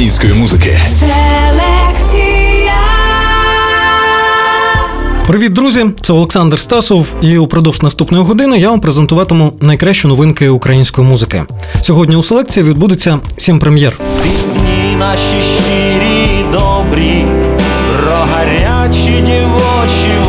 української музики. Селекція. Привіт, друзі! Це Олександр Стасов, і упродовж наступної години я вам презентуватиму найкращі новинки української музики. Сьогодні у селекції відбудеться сім прем'єр. Пісні наші щирі, добрі, про гарячі дівочі.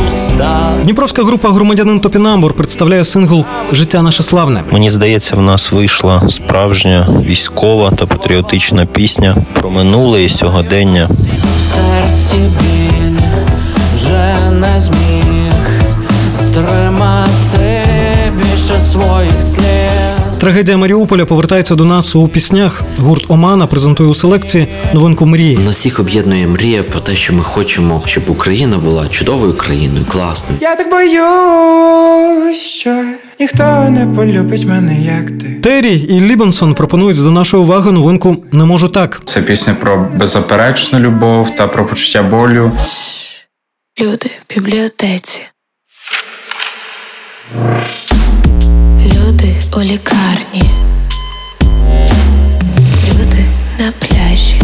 Дніпровська група громадянин Топінамбур представляє сингл Життя наше славне. Мені здається, в нас вийшла справжня військова та патріотична пісня про минуле і сьогодення. серці біль вже не зміг стримати більше своїх сліз. Трагедія Маріуполя повертається до нас у піснях. Гурт Омана презентує у селекції новинку мрії. Нас всіх об'єднує мрія про те, що ми хочемо, щоб Україна була чудовою країною, класною. Я так боюсь, що ніхто не полюбить мене, як ти. Террі і Лібенсон пропонують до нашої уваги новинку Не можу так. Це пісня про беззаперечну любов та про почуття болю. Люди в бібліотеці. У лікарні. Люди на пляжі.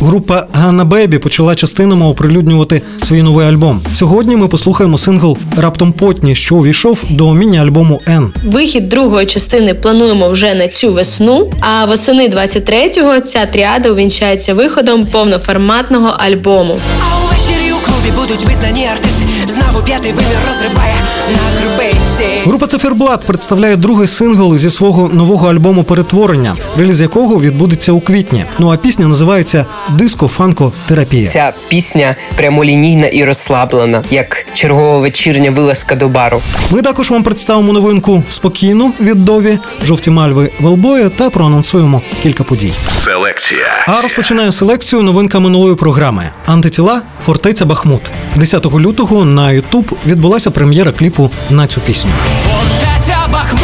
Група Ганна Бебі почала частинами оприлюднювати свій новий альбом. Сьогодні ми послухаємо сингл Раптом потні, що увійшов до міні-альбому Н. Вихід другої частини плануємо вже на цю весну. А восени 23-го ця тріада увінчається виходом повноформатного альбому. А увечері у клубі будуть визнані артисти. Знову п'ятий вимір розриває на крупиці. Група Циферблат представляє другий сингл зі свого нового альбому Перетворення, реліз якого відбудеться у квітні. Ну а пісня називається Диско Фанко Терапія. Ця пісня прямолінійна і розслаблена, як чергова вечірня вилазка до бару. Ми також вам представимо новинку спокійну від Дові, жовті мальви Велбоя та проанонсуємо кілька подій. Селекція. А розпочинає селекцію новинка минулої програми Антитіла Фортеця Бахмут. 10 лютого на Ютуб відбулася прем'єра кліпу на цю пісню. Фортеця Бахмут,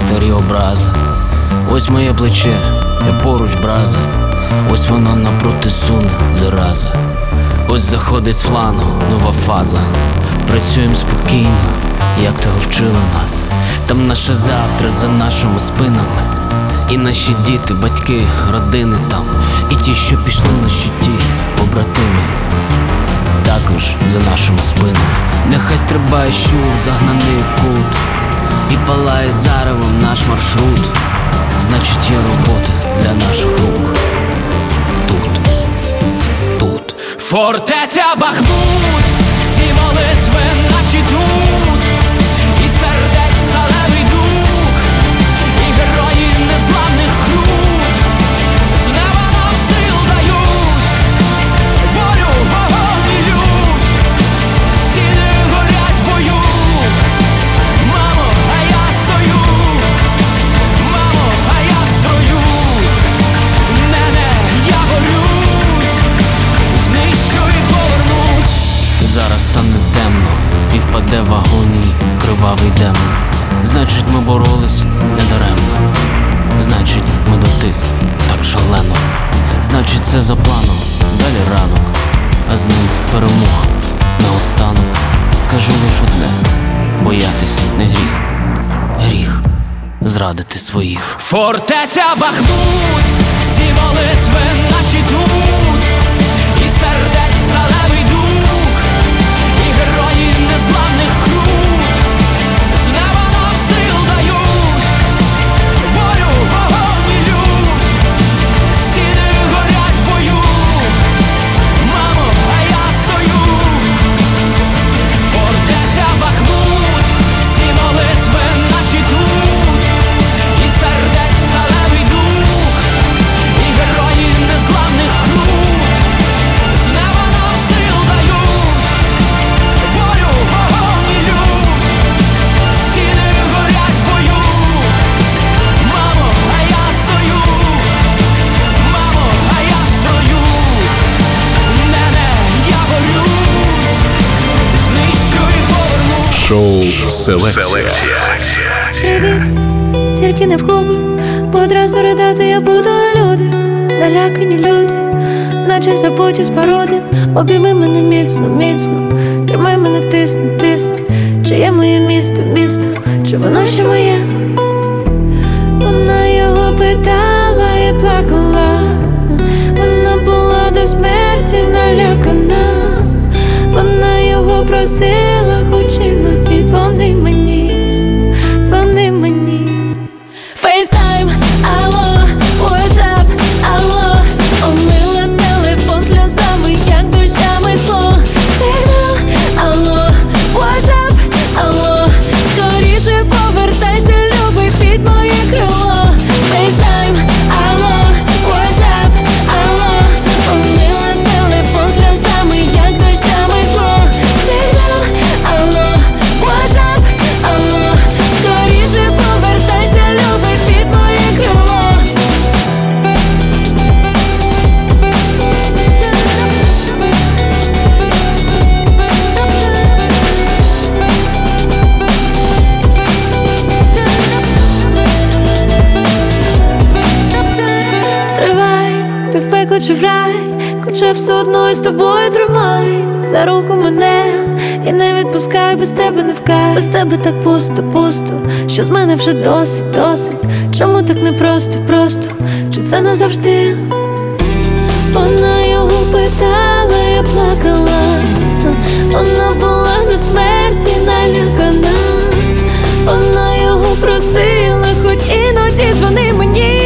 старі образи. Ось моє плече, я поруч браза. Ось вона напроти суне, зараза. Ось заходить з флангу нова фаза. Працюємо спокійно, як того вчили нас. Там наше завтра за нашими спинами. І наші діти, батьки, родини там, і ті, що пішли на щиті, побратими також за нашими спинами. Нехай стрибає щур, загнаний кут, і палає заревом наш маршрут. Значить, є робота для наших рук. Тут, тут. Фортеця Бахмут, всі молитви наші тут, кривавий демон. Значить, ми боролись недаремно. Значить, ми дотисли так шалено. Значить, це за планом, далі ранок, а з ним перемога. Наостанок скажу лише одне: боятись не гріх, гріх зрадити своїх. Фортеця Бахмут, всі молитви наші тут, Селекція. Привіт, тільки не в губи, бо одразу ридати я буду люди, налякані люди, наче забуті з породи, обійми мене міцно, міцно, тримай мене тисни, тисни, чи є моє місто, місто, чи воно ще моє? Вона чи в рай, хоча все одно з тобою тримай за руку мене і не відпускай без тебе не вкай Без тебе так пусто, пусто, що з мене вже досить, досить. Чому так не просто, просто? Чи це назавжди? Вона його питала, я плакала, вона була до смерті налякана, вона його просила, хоч іноді дзвони мені,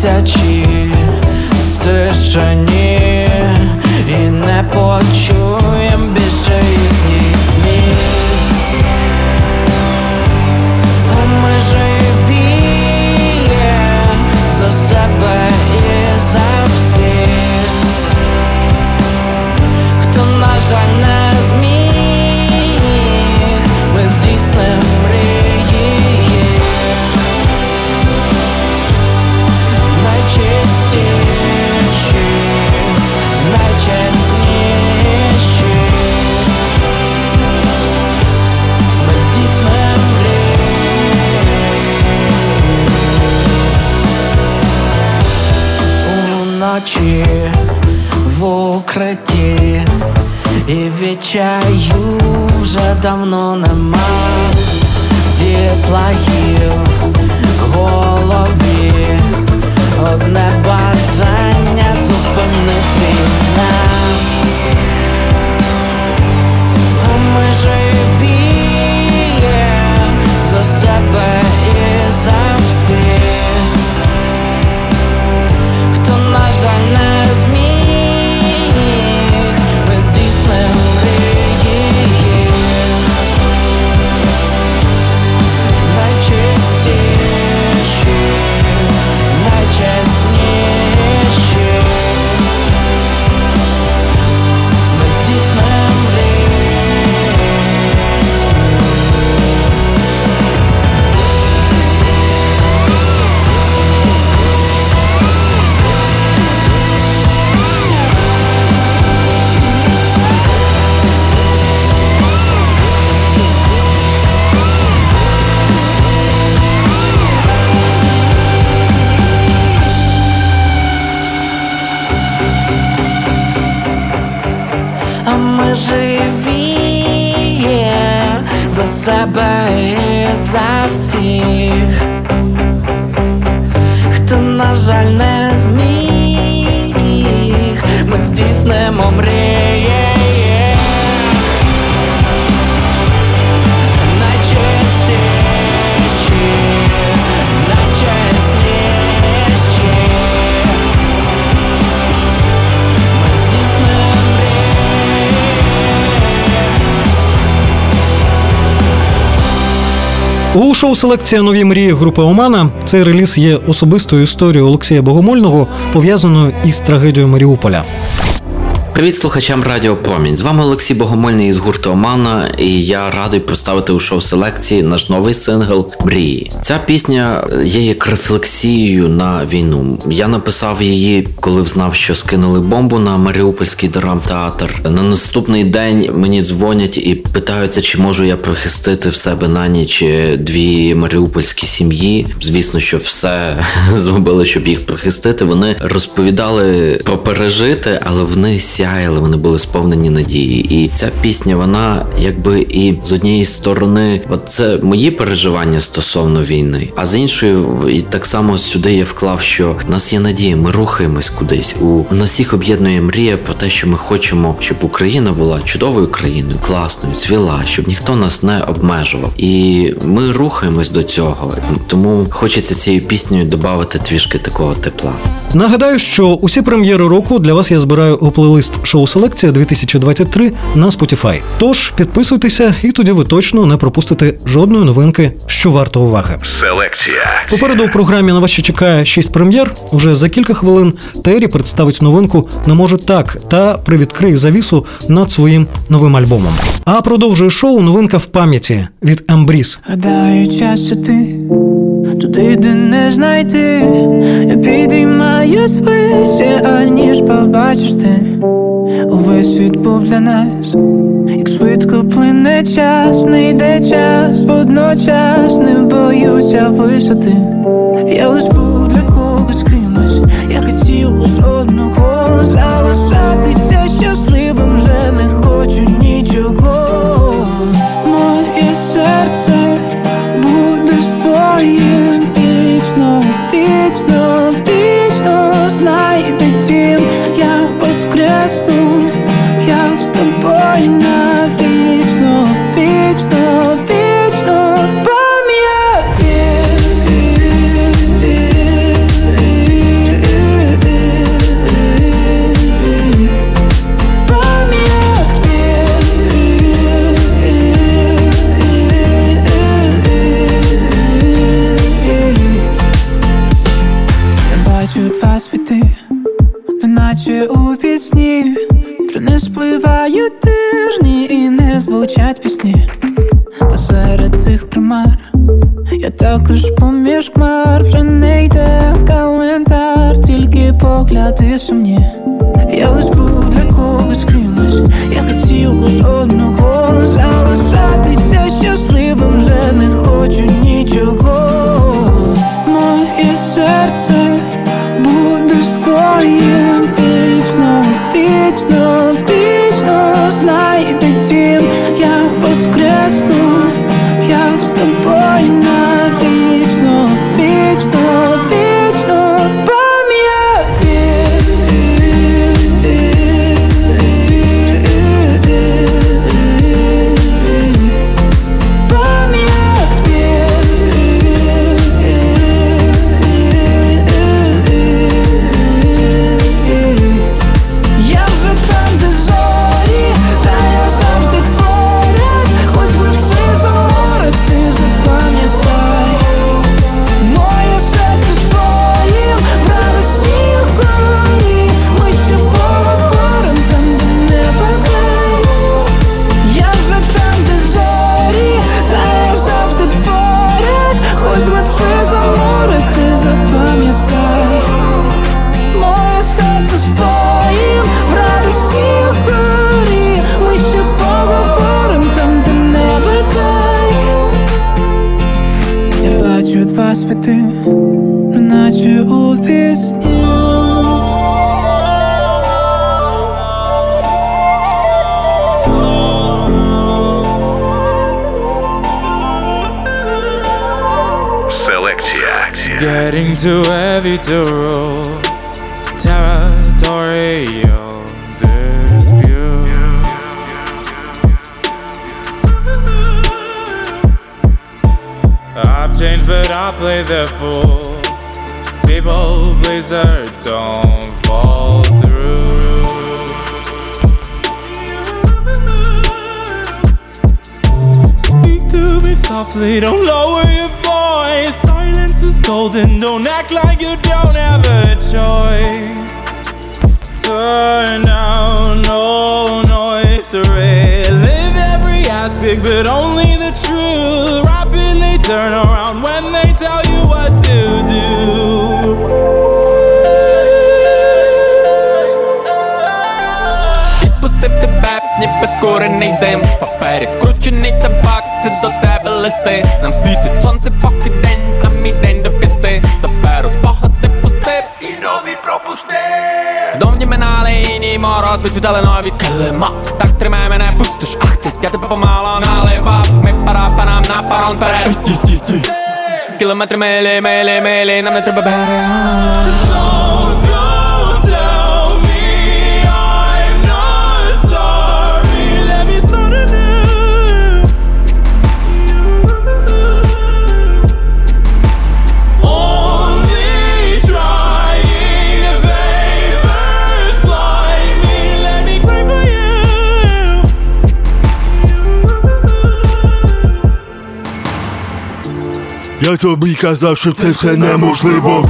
тисячі стишені і не почуєм Уночі в укритті. І відчаю вже давно нема дітлахів в голові. Одне бажання зупинити. А ми живі за себе і за всіх на живі за себе і за всіх, шоу селекція нові мрії групи Омана цей реліз є особистою історією Олексія Богомольного, пов'язаною із трагедією Маріуполя. Привіт слухачам Радіо Промінь. З вами Олексій Богомольний із гурту Омана, і я радий представити у шоу селекції наш новий сингл Мрії. Ця пісня є як рефлексією на війну. Я написав її, коли знав, що скинули бомбу на Маріупольський драмтеатр. На наступний день мені дзвонять і питаються, чи можу я прихистити в себе на ніч дві маріупольські сім'ї. Звісно, що все зробили, щоб їх прихистити. Вони розповідали про пережити, але вони сяли сяяли, вони були сповнені надії. І ця пісня, вона якби і з однієї сторони, от це мої переживання стосовно війни, а з іншої, і так само сюди я вклав, що в нас є надія, ми рухаємось кудись. У нас всіх об'єднує мрія про те, що ми хочемо, щоб Україна була чудовою країною, класною, цвіла, щоб ніхто нас не обмежував. І ми рухаємось до цього. Тому хочеться цією піснею додати трішки такого тепла. Нагадаю, що усі прем'єри року для вас я збираю у плейлист шоу Селекція 2023 на Spotify. Тож підписуйтеся, і тоді ви точно не пропустите жодної новинки, що варто уваги. Селекція попереду у програмі на вас ще чекає шість прем'єр. Уже за кілька хвилин Террі представить новинку не може так та привідкриє завісу над своїм новим альбомом. А продовжує шоу новинка в пам'яті від Ембріз. Гадаю, час ти туди, де не знайти, я підіймаюсь вище, аніж побачиш ти. Увесь світ був для нас, як швидко плине час, не йде час, водночас не боюся висоти. Я лиш був для когось кимось, я хотів лиш одного залишатися воскресну, я з тобою навічно, heavy to rule. Territorial dispute. I've changed, but I play the fool. People pleaser don't fall through. Speak to me softly, don't lower дим папері скручений табак, це до тебе листи. Нам світить сонце, поки день, а мій день до п'яти. Заберу спогади пусти і нові пропусти. Давні минали іній мороз, відвідали нові килима. Так тримай мене, пустиш, ах ти, я тебе помало наливав. Ми пора по нам на парон перед. Кілометри милі, милі, милі, нам не треба берега Я тобі казав, що це все неможливо.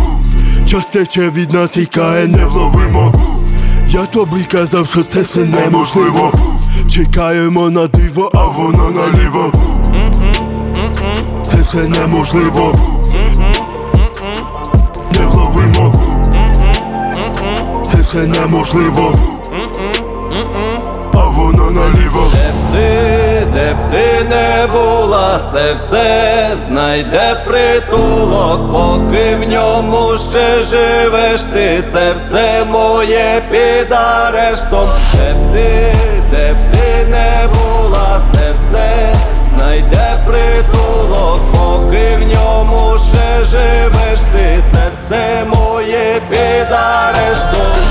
Час тече від нас тікає невловимо. Я тобі казав, що це все неможливо. Чекаємо на диво, а воно наліво. Це все неможливо. Невловимо. Це все неможливо. Не була, серце знайде притулок, поки в ньому ще живеш, ти. Серце моє під арештом, де б ти, де б ти не була, серце знайде притулок, поки в ньому ще живеш, ти. Серце моє під арештом.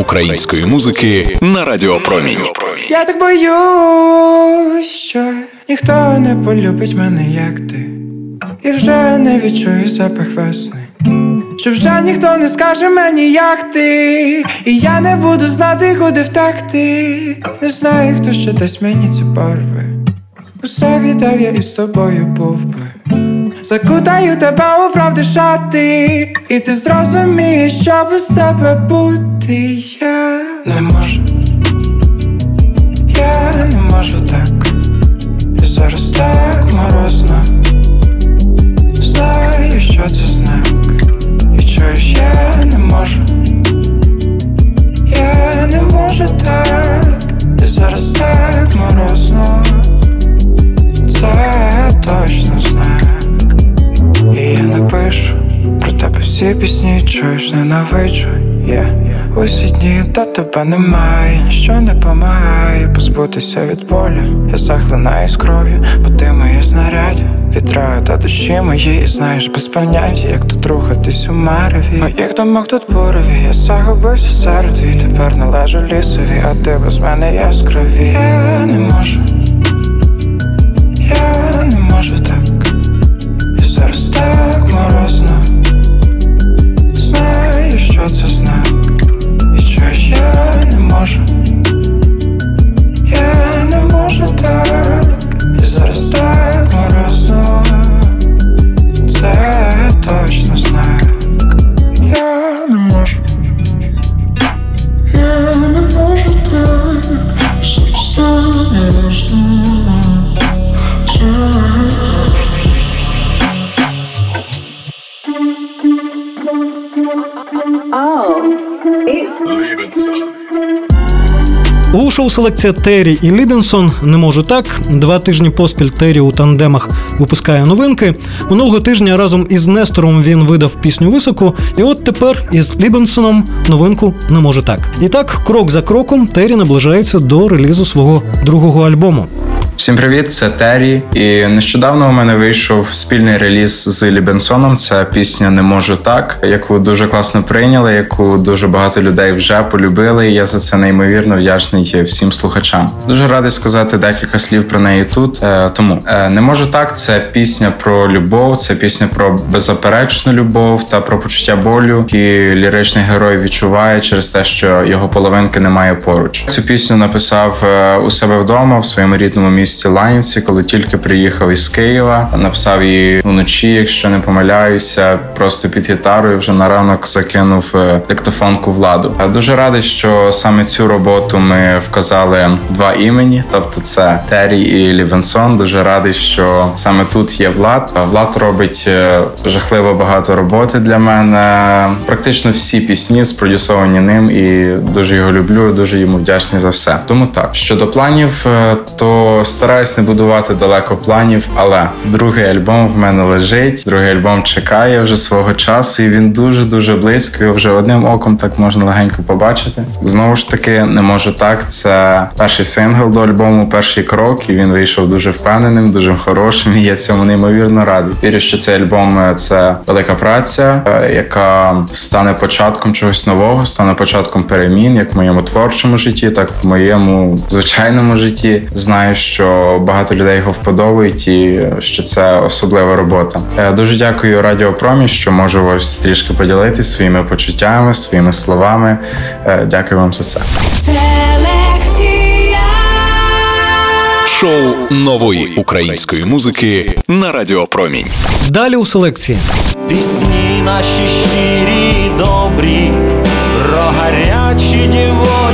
Української музики на Радіо Промінь. Я так боюсь, що ніхто не полюбить мене, як ти, і вже не відчую запах весни. Що вже ніхто не скаже мені, як ти, і я не буду знати, куди втекти. Не знаю, хто ще дасть мені ці барви. Усе віддав я із тобою був би. Закутаю тебе у правди шати, і ти зрозумієш, що без тебе бути я не можу. Я не можу так, і зараз так морозно. Знаю, що це знак, і чуєш, я не можу. Я не можу так, і зараз так морозно. Це всі пісні, чуєш, ненавиджу. Я усі дні до тебе немає, ніщо не помагає позбутися від болю. Я захлинаюсь кров'ю, бо ти моє знаряддя. Вітраю та душі мої, і знаєш без поняття, як тут рухатись у мареві. Моїх думок тут бурові, я загубився серед твій Тепер належу лісові, а ти без мене яскраві. Я не можу, селекція Террі і Лібінсон не можу так. Два тижні поспіль Террі у тандемах випускає новинки. Минулого тижня разом із Нестором він видав пісню високу. І от тепер із Лібенсоном новинку не може так. І так, крок за кроком, Террі наближається до релізу свого другого альбому. Всім привіт, це Террі. І нещодавно у мене вийшов спільний реліз з Лі Бенсоном. Це пісня Не можу так, яку дуже класно прийняли, яку дуже багато людей вже полюбили. І я за це неймовірно вдячний всім слухачам. Дуже радий сказати декілька слів про неї тут. Е, тому е, не можу так. Це пісня про любов, це пісня про беззаперечну любов та про почуття болю, які ліричний герой відчуває через те, що його половинки немає поруч. Цю пісню написав е, у себе вдома в своєму рідному місці місті Ланівці, коли тільки приїхав із Києва. Написав її вночі, якщо не помиляюся, просто під гітарою вже на ранок закинув е, диктофонку владу. Дуже радий, що саме цю роботу ми вказали два імені, тобто це Террі і Лівенсон. Дуже радий, що саме тут є влад. Влад робить е, жахливо багато роботи для мене. Практично всі пісні спродюсовані ним, і дуже його люблю. Дуже йому вдячний за все. Тому так щодо планів, е, то стараюсь не будувати далеко планів, але другий альбом в мене лежить. Другий альбом чекає вже свого часу, і він дуже дуже близько. Його вже одним оком так можна легенько побачити. Знову ж таки, не можу так. Це перший сингл до альбому, перший крок, і він вийшов дуже впевненим, дуже хорошим. І я цьому неймовірно радий. Вірю, що цей альбом е, це велика праця, е, яка стане початком чогось нового, стане початком перемін, як в моєму творчому житті, так в моєму звичайному житті. Знаю, що багато людей його вподобають і що це особлива робота. Я дуже дякую Радіо Промі, що можу вас трішки поділитися своїми почуттями, своїми словами. Е, дякую вам за це. Шоу нової української музики на Радіо Промінь. Далі у селекції. Пісні наші щирі, добрі, про гарячі дівочі.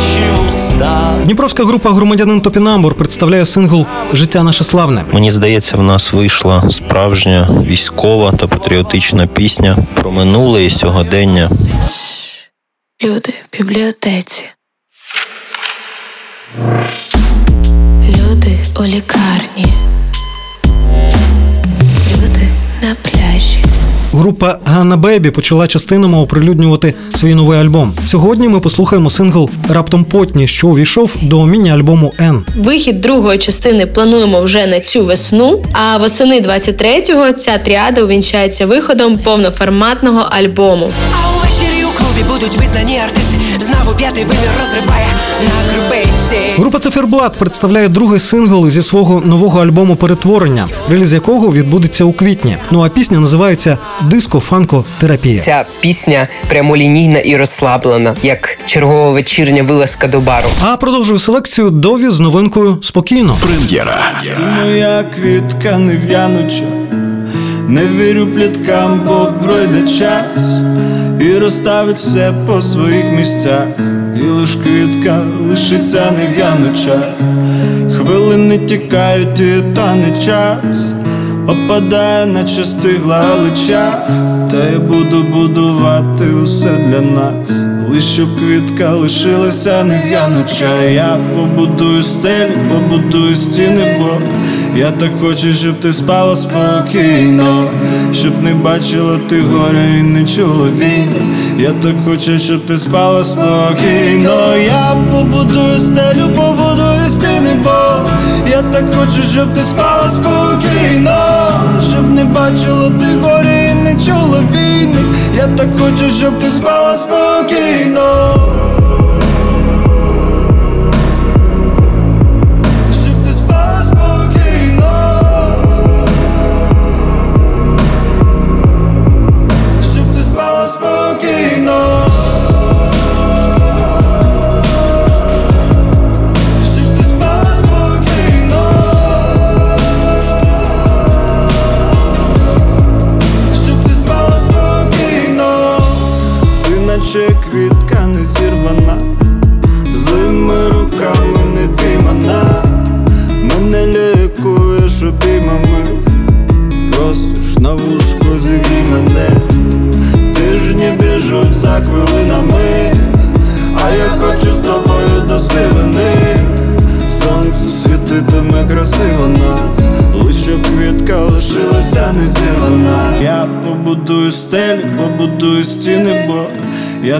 Дніпровська група громадянин Топінамбур представляє сингл Життя наше славне. Мені здається, в нас вийшла справжня військова та патріотична пісня про минуле і сьогодення. Люди в бібліотеці. Люди у лікарні. Група Ганна Бебі почала частинами оприлюднювати свій новий альбом. Сьогодні ми послухаємо сингл Раптом потні, що увійшов до міні-альбому Н. Вихід другої частини плануємо вже на цю весну. А восени 23-го ця тріада увінчається виходом повноформатного альбому. А увечері у клубі будуть визнані артисти. Знову п'ятий вимір розриває на крупиці. Група Циферблат представляє другий сингл зі свого нового альбому Перетворення, реліз якого відбудеться у квітні. Ну а пісня називається Диско Фанко Терапія. Ця пісня прямолінійна і розслаблена, як чергова вечірня вилазка до бару. А продовжую селекцію Дові з новинкою спокійно. Прем'єра. Моя квітка не в'януча, не вірю пліткам, бо пройде час і розставить все по своїх місцях, і лиш квітка лишиться нев'януча, хвилини тікають, і тане час, опадає, наче стигла галича, та я буду будувати усе для нас. Лиш щоб квітка лишилася нев'януча Я побудую стелі, побудую стіни, бо я так хочу, щоб ти спала спокійно, щоб не бачила ти горя і не чула війни. Я так хочу, щоб ти спала спокійно. Я побудую стелю, побудую стіни, бо я так хочу, щоб ти спала спокійно, щоб не бачила ти горя і не чула війни. Я так хочу, щоб ти спала спокійно.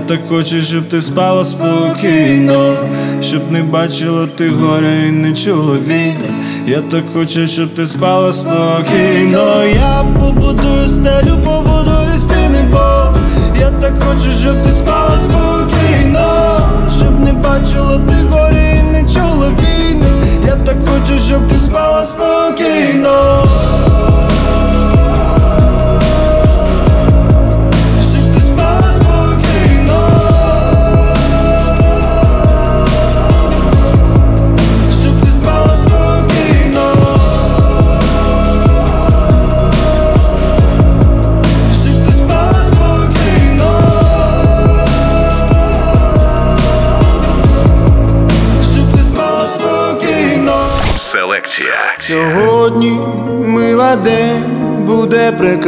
Так хочу, щоб ти спала спокійно, щоб не бачила ти горя і не чула війни. Я так хочу, щоб ти спала спокійно. Я побудую стелю, побудую стіни, бо я так хочу, щоб ти спала спокійно, щоб не бачила ти горя і не чула війни. Я так хочу, щоб ти спала спокійно.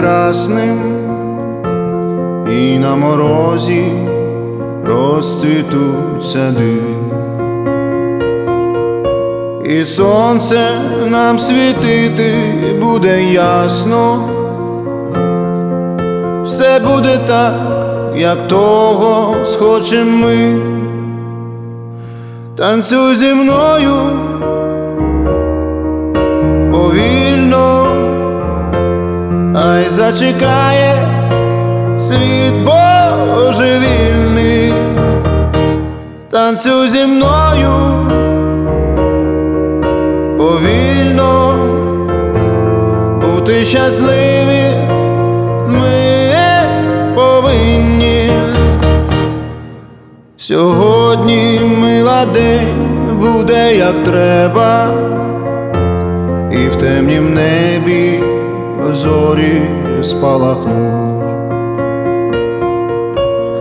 Прекрасним, і на морозі розцвітуть сади, і сонце нам світити буде ясно, все буде так, як того схочем ми. Танцюй зі мною зачекає світ божевільний, танцюй зі мною повільно, бути щасливі ми повинні. Сьогодні мила день буде як треба і в темнім небі зорі спалахнуть,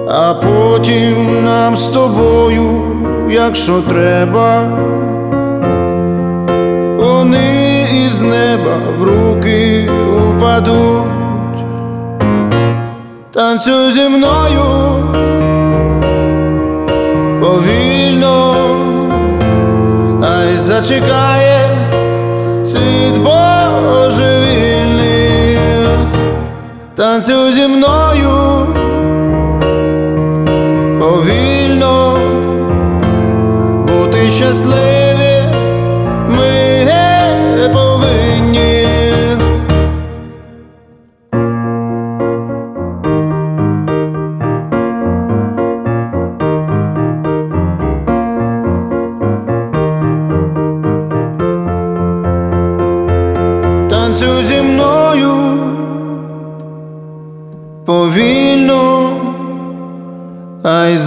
а потім нам з тобою, якщо треба, вони із неба в руки упадуть, танцюй зі мною повільно, ай зачекає світ божевільний, танцюй зі мною повільно, бути щасливі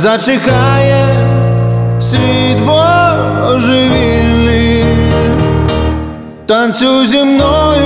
зачекає світ божевільний, танцюй зі мною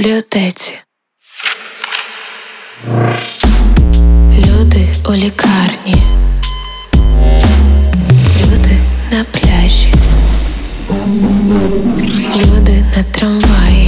бібліотеці. Люди у лікарні. Люди на пляжі. Люди на трамваї.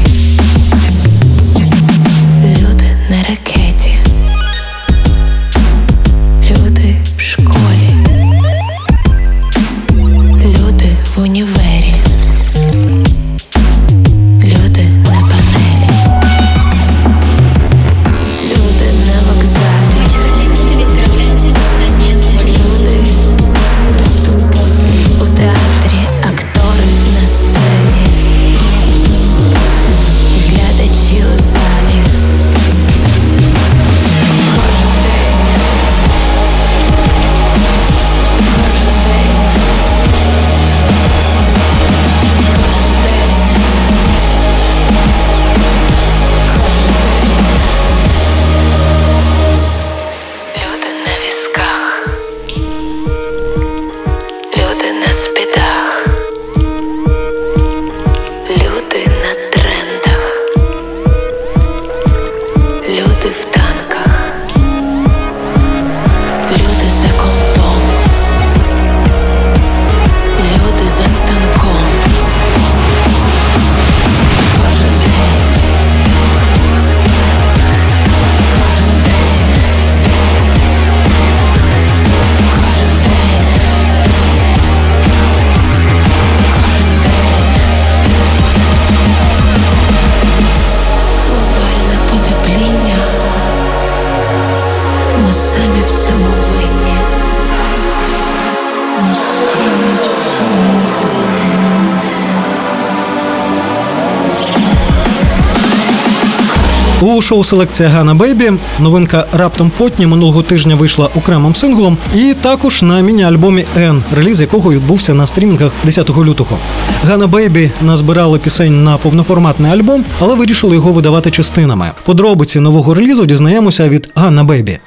Шоу селекція Гана Бейбі новинка раптом потні минулого тижня вийшла окремим синглом, і також на міні-альбомі Н, реліз якого відбувся на стрімінгах 10 лютого. Гана Бейбі назбирали пісень на повноформатний альбом, але вирішили його видавати частинами. Подробиці нового релізу дізнаємося від Ганна Бейбі.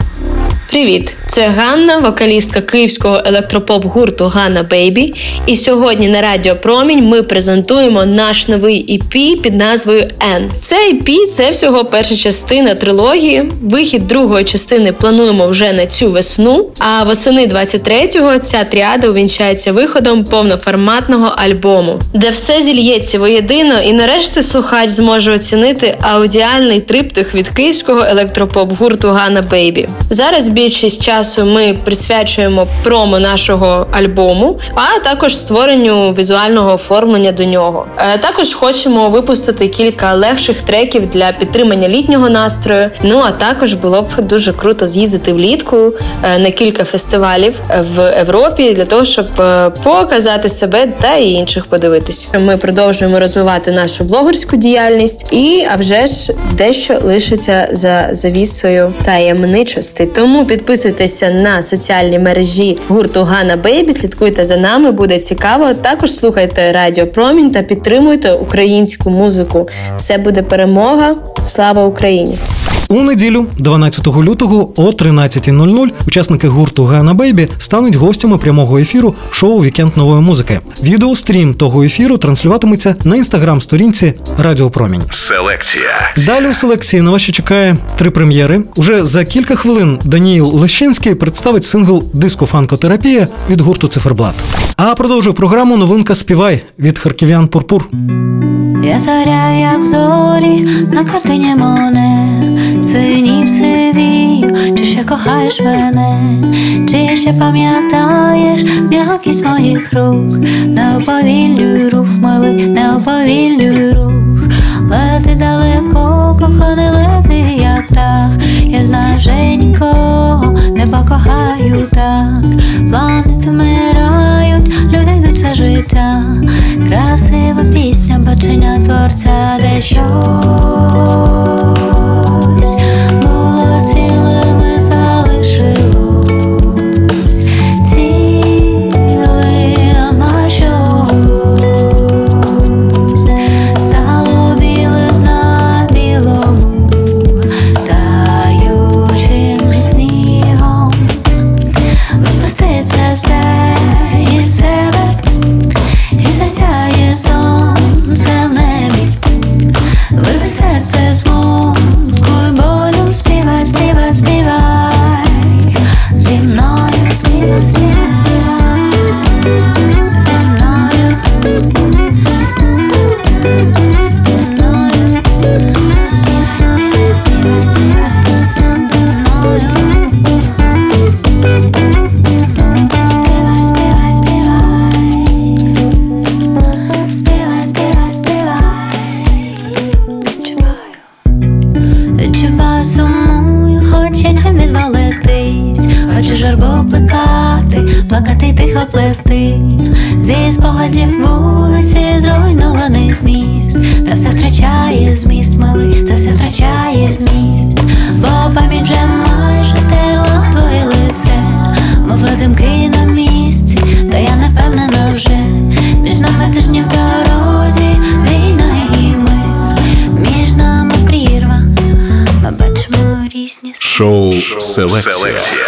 Привіт! Це Ганна, вокалістка київського електропоп гурту Ганна Бейбі. І сьогодні на Радіо Промінь ми презентуємо наш новий EP під назвою N. Це EP – це всього перша частина трилогії. Вихід другої частини плануємо вже на цю весну. А восени 23-го ця тріада увінчається виходом повноформатного альбому, де все зільється воєдино, і нарешті слухач зможе оцінити аудіальний триптих від київського електропоп гурту Ганна Бейбі. Зараз більшість часу ми присвячуємо промо нашого альбому, а також створенню візуального оформлення до нього. Е, також хочемо випустити кілька легших треків для підтримання літнього настрою. Ну а також було б дуже круто з'їздити влітку е, на кілька фестивалів в Європі для того, щоб е, показати себе та і інших подивитися. Ми продовжуємо розвивати нашу блогерську діяльність, і а вже ж дещо лишиться за завісою таємничості. Тому підписуйтеся на соціальні мережі гурту Гана Бейбі. Слідкуйте за нами, буде цікаво. Також слухайте Радіо Промінь та підтримуйте українську музику. Все буде перемога. Слава Україні! У неділю, 12 лютого о 13.00 учасники гурту Гана Бейбі стануть гостями прямого ефіру шоу Вікенд нової музики. Відеострім того ефіру транслюватиметься на інстаграм-сторінці Радіо Промінь. Селекція. Далі у селекції на вас ще чекає три прем'єри. Уже за кілька хвилин Даніїл Лещинський представить сингл Диско фанкотерапія від гурту Циферблат. А продовжує програму новинка Співай від харків'ян Пурпур. Я заряю, як зорі на картині моне Синів сивію, чи ще кохаєш мене, чи ще пам'ятаєш м'якість моїх рук, не уповільнюй рух, милий, не рух, лети далеко, коханий лети, як птах Я знаю, вже нікого не покохаю так, планети вмирають, люди йдуть за життя, красива пісня, бачення творця, де щось було Селекція.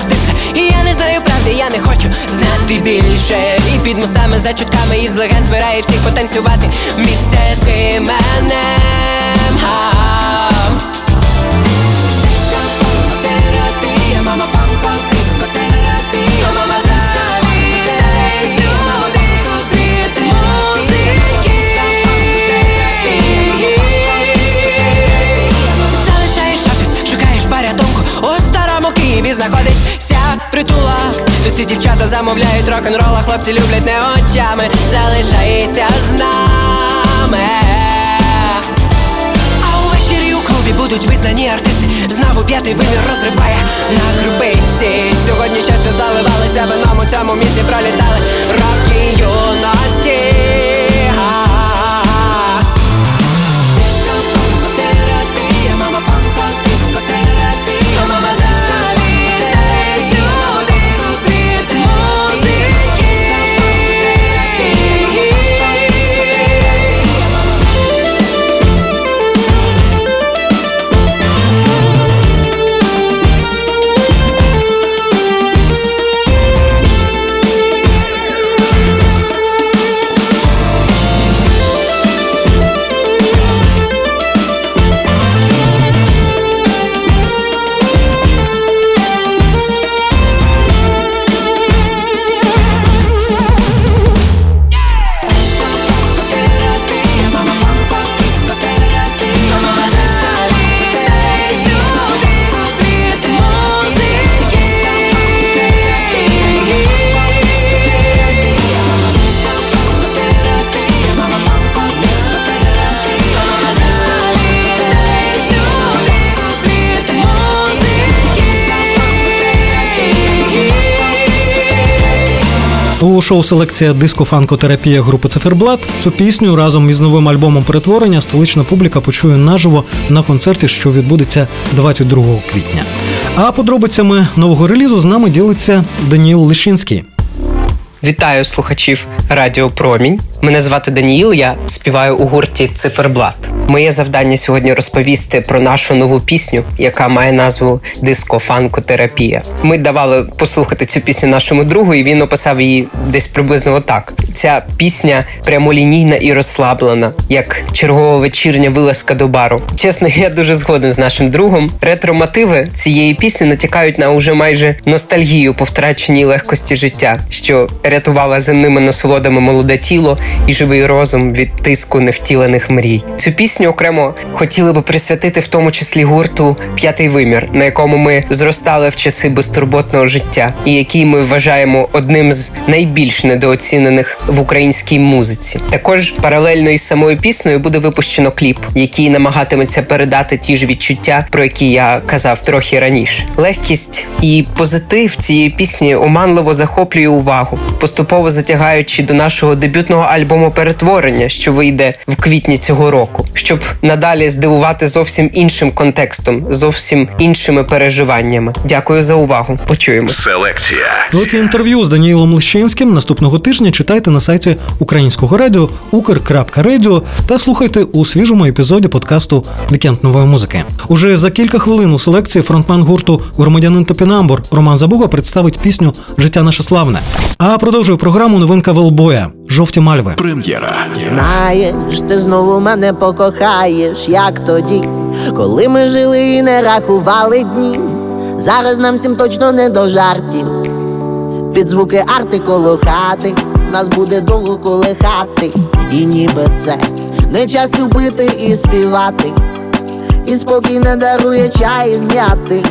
артиста, і я не знаю правди, я не хочу знати більше. І під мостами за чутками із легенд збирає всіх потанцювати. Місце з іменем Дискотерапія, мама панко, дискотерапія, мама зіскаві. знаходить притулах. Тут ці дівчата замовляють рок-н-рола, хлопці люблять не очами. Залишайся з нами. А увечері у клубі будуть визнані артисти. Знову п'ятий вимір розриває на крупиці. Сьогодні щастя заливалося вином у цьому місці пролітали роки юності. У шоу селекція диско-фанкотерапія групи Циферблат цю пісню разом із новим альбомом перетворення столична публіка почує наживо на концерті, що відбудеться 22 квітня. А подробицями нового релізу з нами ділиться Даніл Лишинський. Вітаю слухачів Радіо Промінь. Мене звати Даніїл. Я співаю у гурті Циферблат. Моє завдання сьогодні розповісти про нашу нову пісню, яка має назву Диско-фанкотерапія. Ми давали послухати цю пісню нашому другу, і він описав її десь приблизно отак. Ця пісня прямолінійна і розслаблена, як чергова вечірня вилазка до бару. Чесно, я дуже згоден з нашим другом. Ретро-мотиви цієї пісні натякають на уже майже ностальгію по втраченій легкості життя, що рятувала земними насолодами молоде тіло і живий розум від тиску невтілених мрій. Цю пісню окремо хотіли би присвятити в тому числі гурту П'ятий вимір, на якому ми зростали в часи безтурботного життя, і який ми вважаємо одним з найбільш недооцінених в українській музиці. Також паралельно із самою піснею буде випущено кліп, який намагатиметься передати ті ж відчуття, про які я казав трохи раніше. Легкість і позитив цієї пісні оманливо захоплює увагу, поступово затягаючи до нашого дебютного альбому перетворення, що вийде в квітні цього року, щоб надалі здивувати зовсім іншим контекстом, зовсім іншими переживаннями. Дякую за увагу. Почуємо. Селекція. Велике інтерв'ю з Даніїлом Лищинським наступного тижня читайте на сайті українського радіо ukr.radio та слухайте у свіжому епізоді подкасту Вікенд нової музики. Уже за кілька хвилин у селекції фронтмен гурту Громадянин Топінамбур Роман Забуга представить пісню Життя наше славне. А продовжує програму новинка Велбоя Жовті мальви. Прем'єра. Знаєш, ти знову мене покохаєш, як тоді, коли ми жили і не рахували дні. Зараз нам всім точно не до жартів. Під звуки арти коло хати, нас буде довго колихати, і ніби це не час любити і співати, і спокій не дарує чай з м'яти,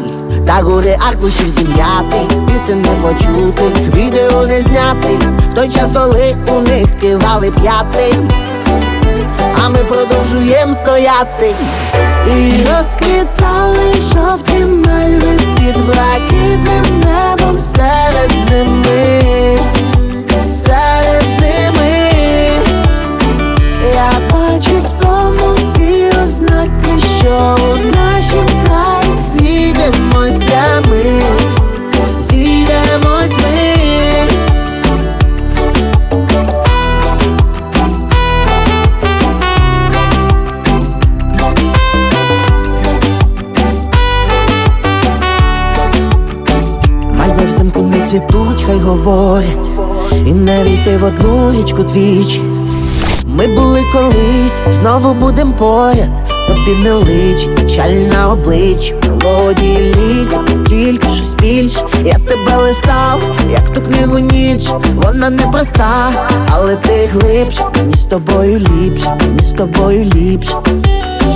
та гори аркушів зім'яти, пісень не почутих, відео не знятих, в той час, коли у них кивали п'ятий, а ми продовжуємо стояти. І розквітали жовті мальви під блакитним небом серед зими, серед зими. Що у нашім краї зійдемося ми, зійдемось ми. Мальви взимку не цвітуть, хай говорять, і не війти в одну річку двічі. Ми були колись, знову будем поряд, тобі не личить печаль на обличчі, мелодії літять, тільки щось більш. Я тебе листав, як ту книгу ніч, вона не проста, але ти глибше, мені з тобою ліпше, мені з тобою ліпше.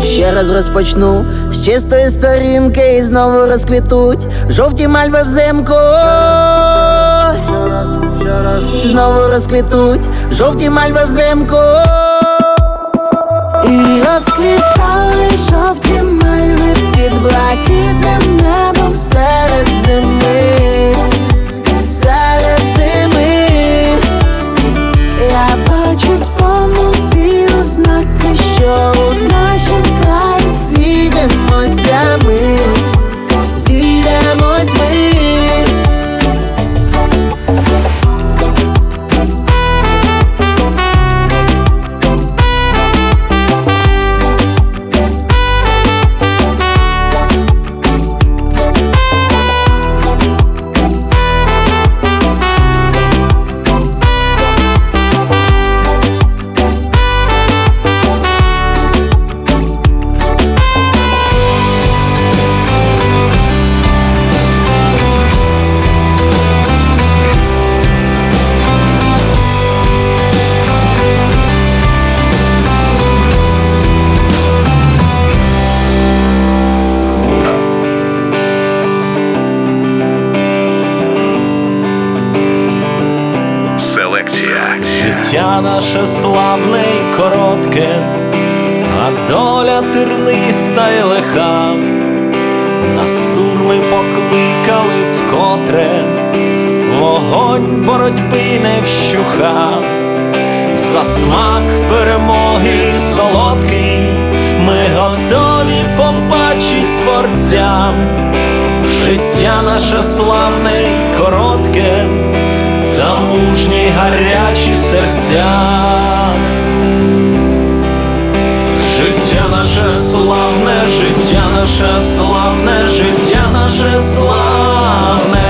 Ще раз розпочну з чистої сторінки і знову розквітуть жовті мальви взимку. Знову розквітуть жовті мальви взимку. І розквітали жовті мальви під блакитним небом серед зими, серед зими. Я бачу в тому всі ознаки, що у нашім краї зійдемося ми, вогонь боротьби не вщухав, за смак перемоги солодкий, ми готові побачить творцям, життя наше славне й коротке, та мужні гарячі серця. Життя наше славне, життя наше славне, життя наше славне,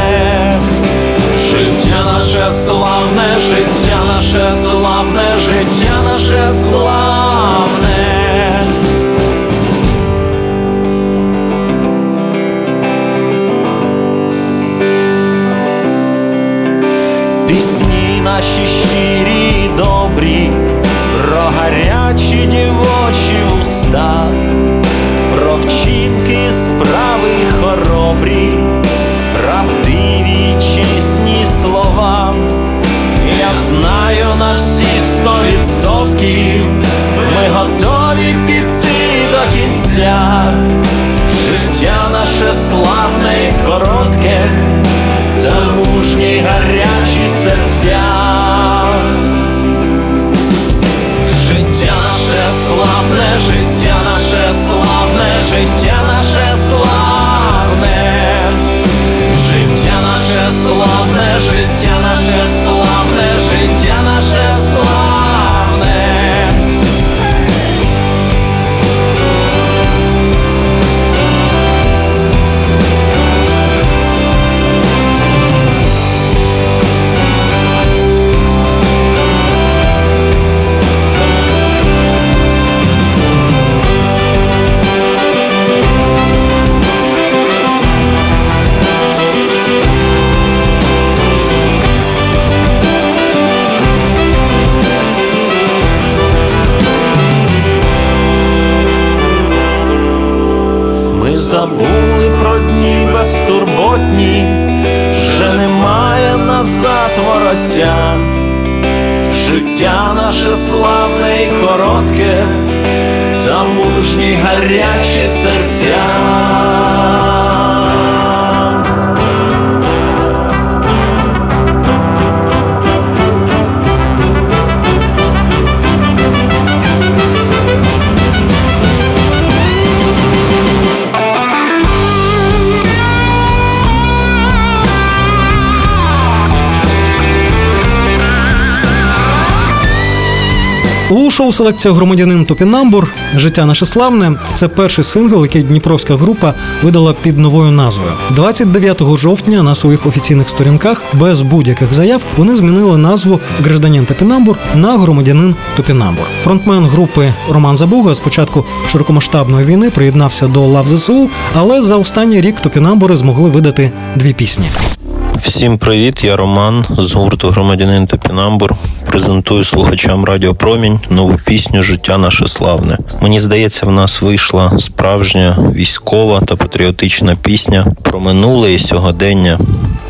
наше славне, життя наше славне, життя наше славне. Пісні наші щирі добрі, про гарячі дівочі уста, знаю на всі сто відсотків, ми готові піти до кінця. Життя наше славне і коротке, шоу селекція громадянин Топінамбур Життя наше славне це перший сингл, який Дніпровська група видала під новою назвою. 29 жовтня на своїх офіційних сторінках без будь-яких заяв вони змінили назву Гражданин Топінамбур на громадянин Топінамбур. Фронтмен групи Роман Забуга з початку широкомасштабної війни приєднався до лав ЗСУ, але за останній рік Топінамбури змогли видати дві пісні. Всім привіт, я Роман з гурту Громадянин Топінамбур. Презентую слухачам Радіо Промінь нову пісню Життя наше славне. Мені здається, в нас вийшла справжня військова та патріотична пісня про минуле і сьогодення,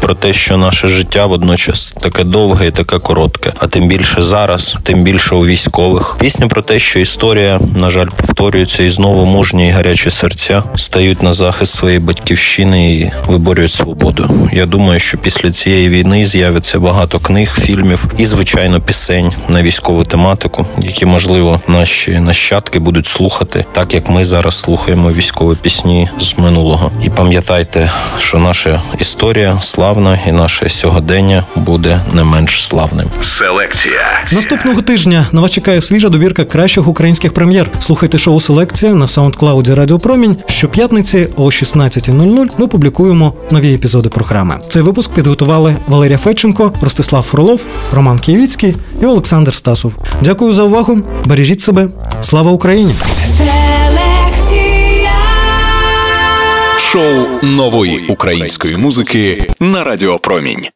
про те, що наше життя водночас таке довге і таке коротке. А тим більше зараз, тим більше у військових. Пісня про те, що історія, на жаль, повторюється, і знову мужні і гарячі серця стають на захист своєї батьківщини і виборюють свободу. Я думаю, що після цієї війни з'явиться багато книг, фільмів і, звичайно, пісень на військову тематику, які можливо наші нащадки будуть слухати, так як ми зараз слухаємо військові пісні з минулого. І пам'ятайте, що наша історія славна, і наше сьогодення буде не менш славним. Селекція наступного тижня на вас чекає свіжа добірка кращих українських прем'єр. Слухайте шоу Селекція на саундклауді Радіо Промінь. Щоп'ятниці о 16.00 ми публікуємо нові епізоди програми. Цей випуск підготували Валерія Федченко, Ростислав Фролов, Роман Києвіцький і Олександр Стасов. Дякую за увагу. Бережіть себе. Слава Україні! Шоу нової української музики на Радіо Промінь.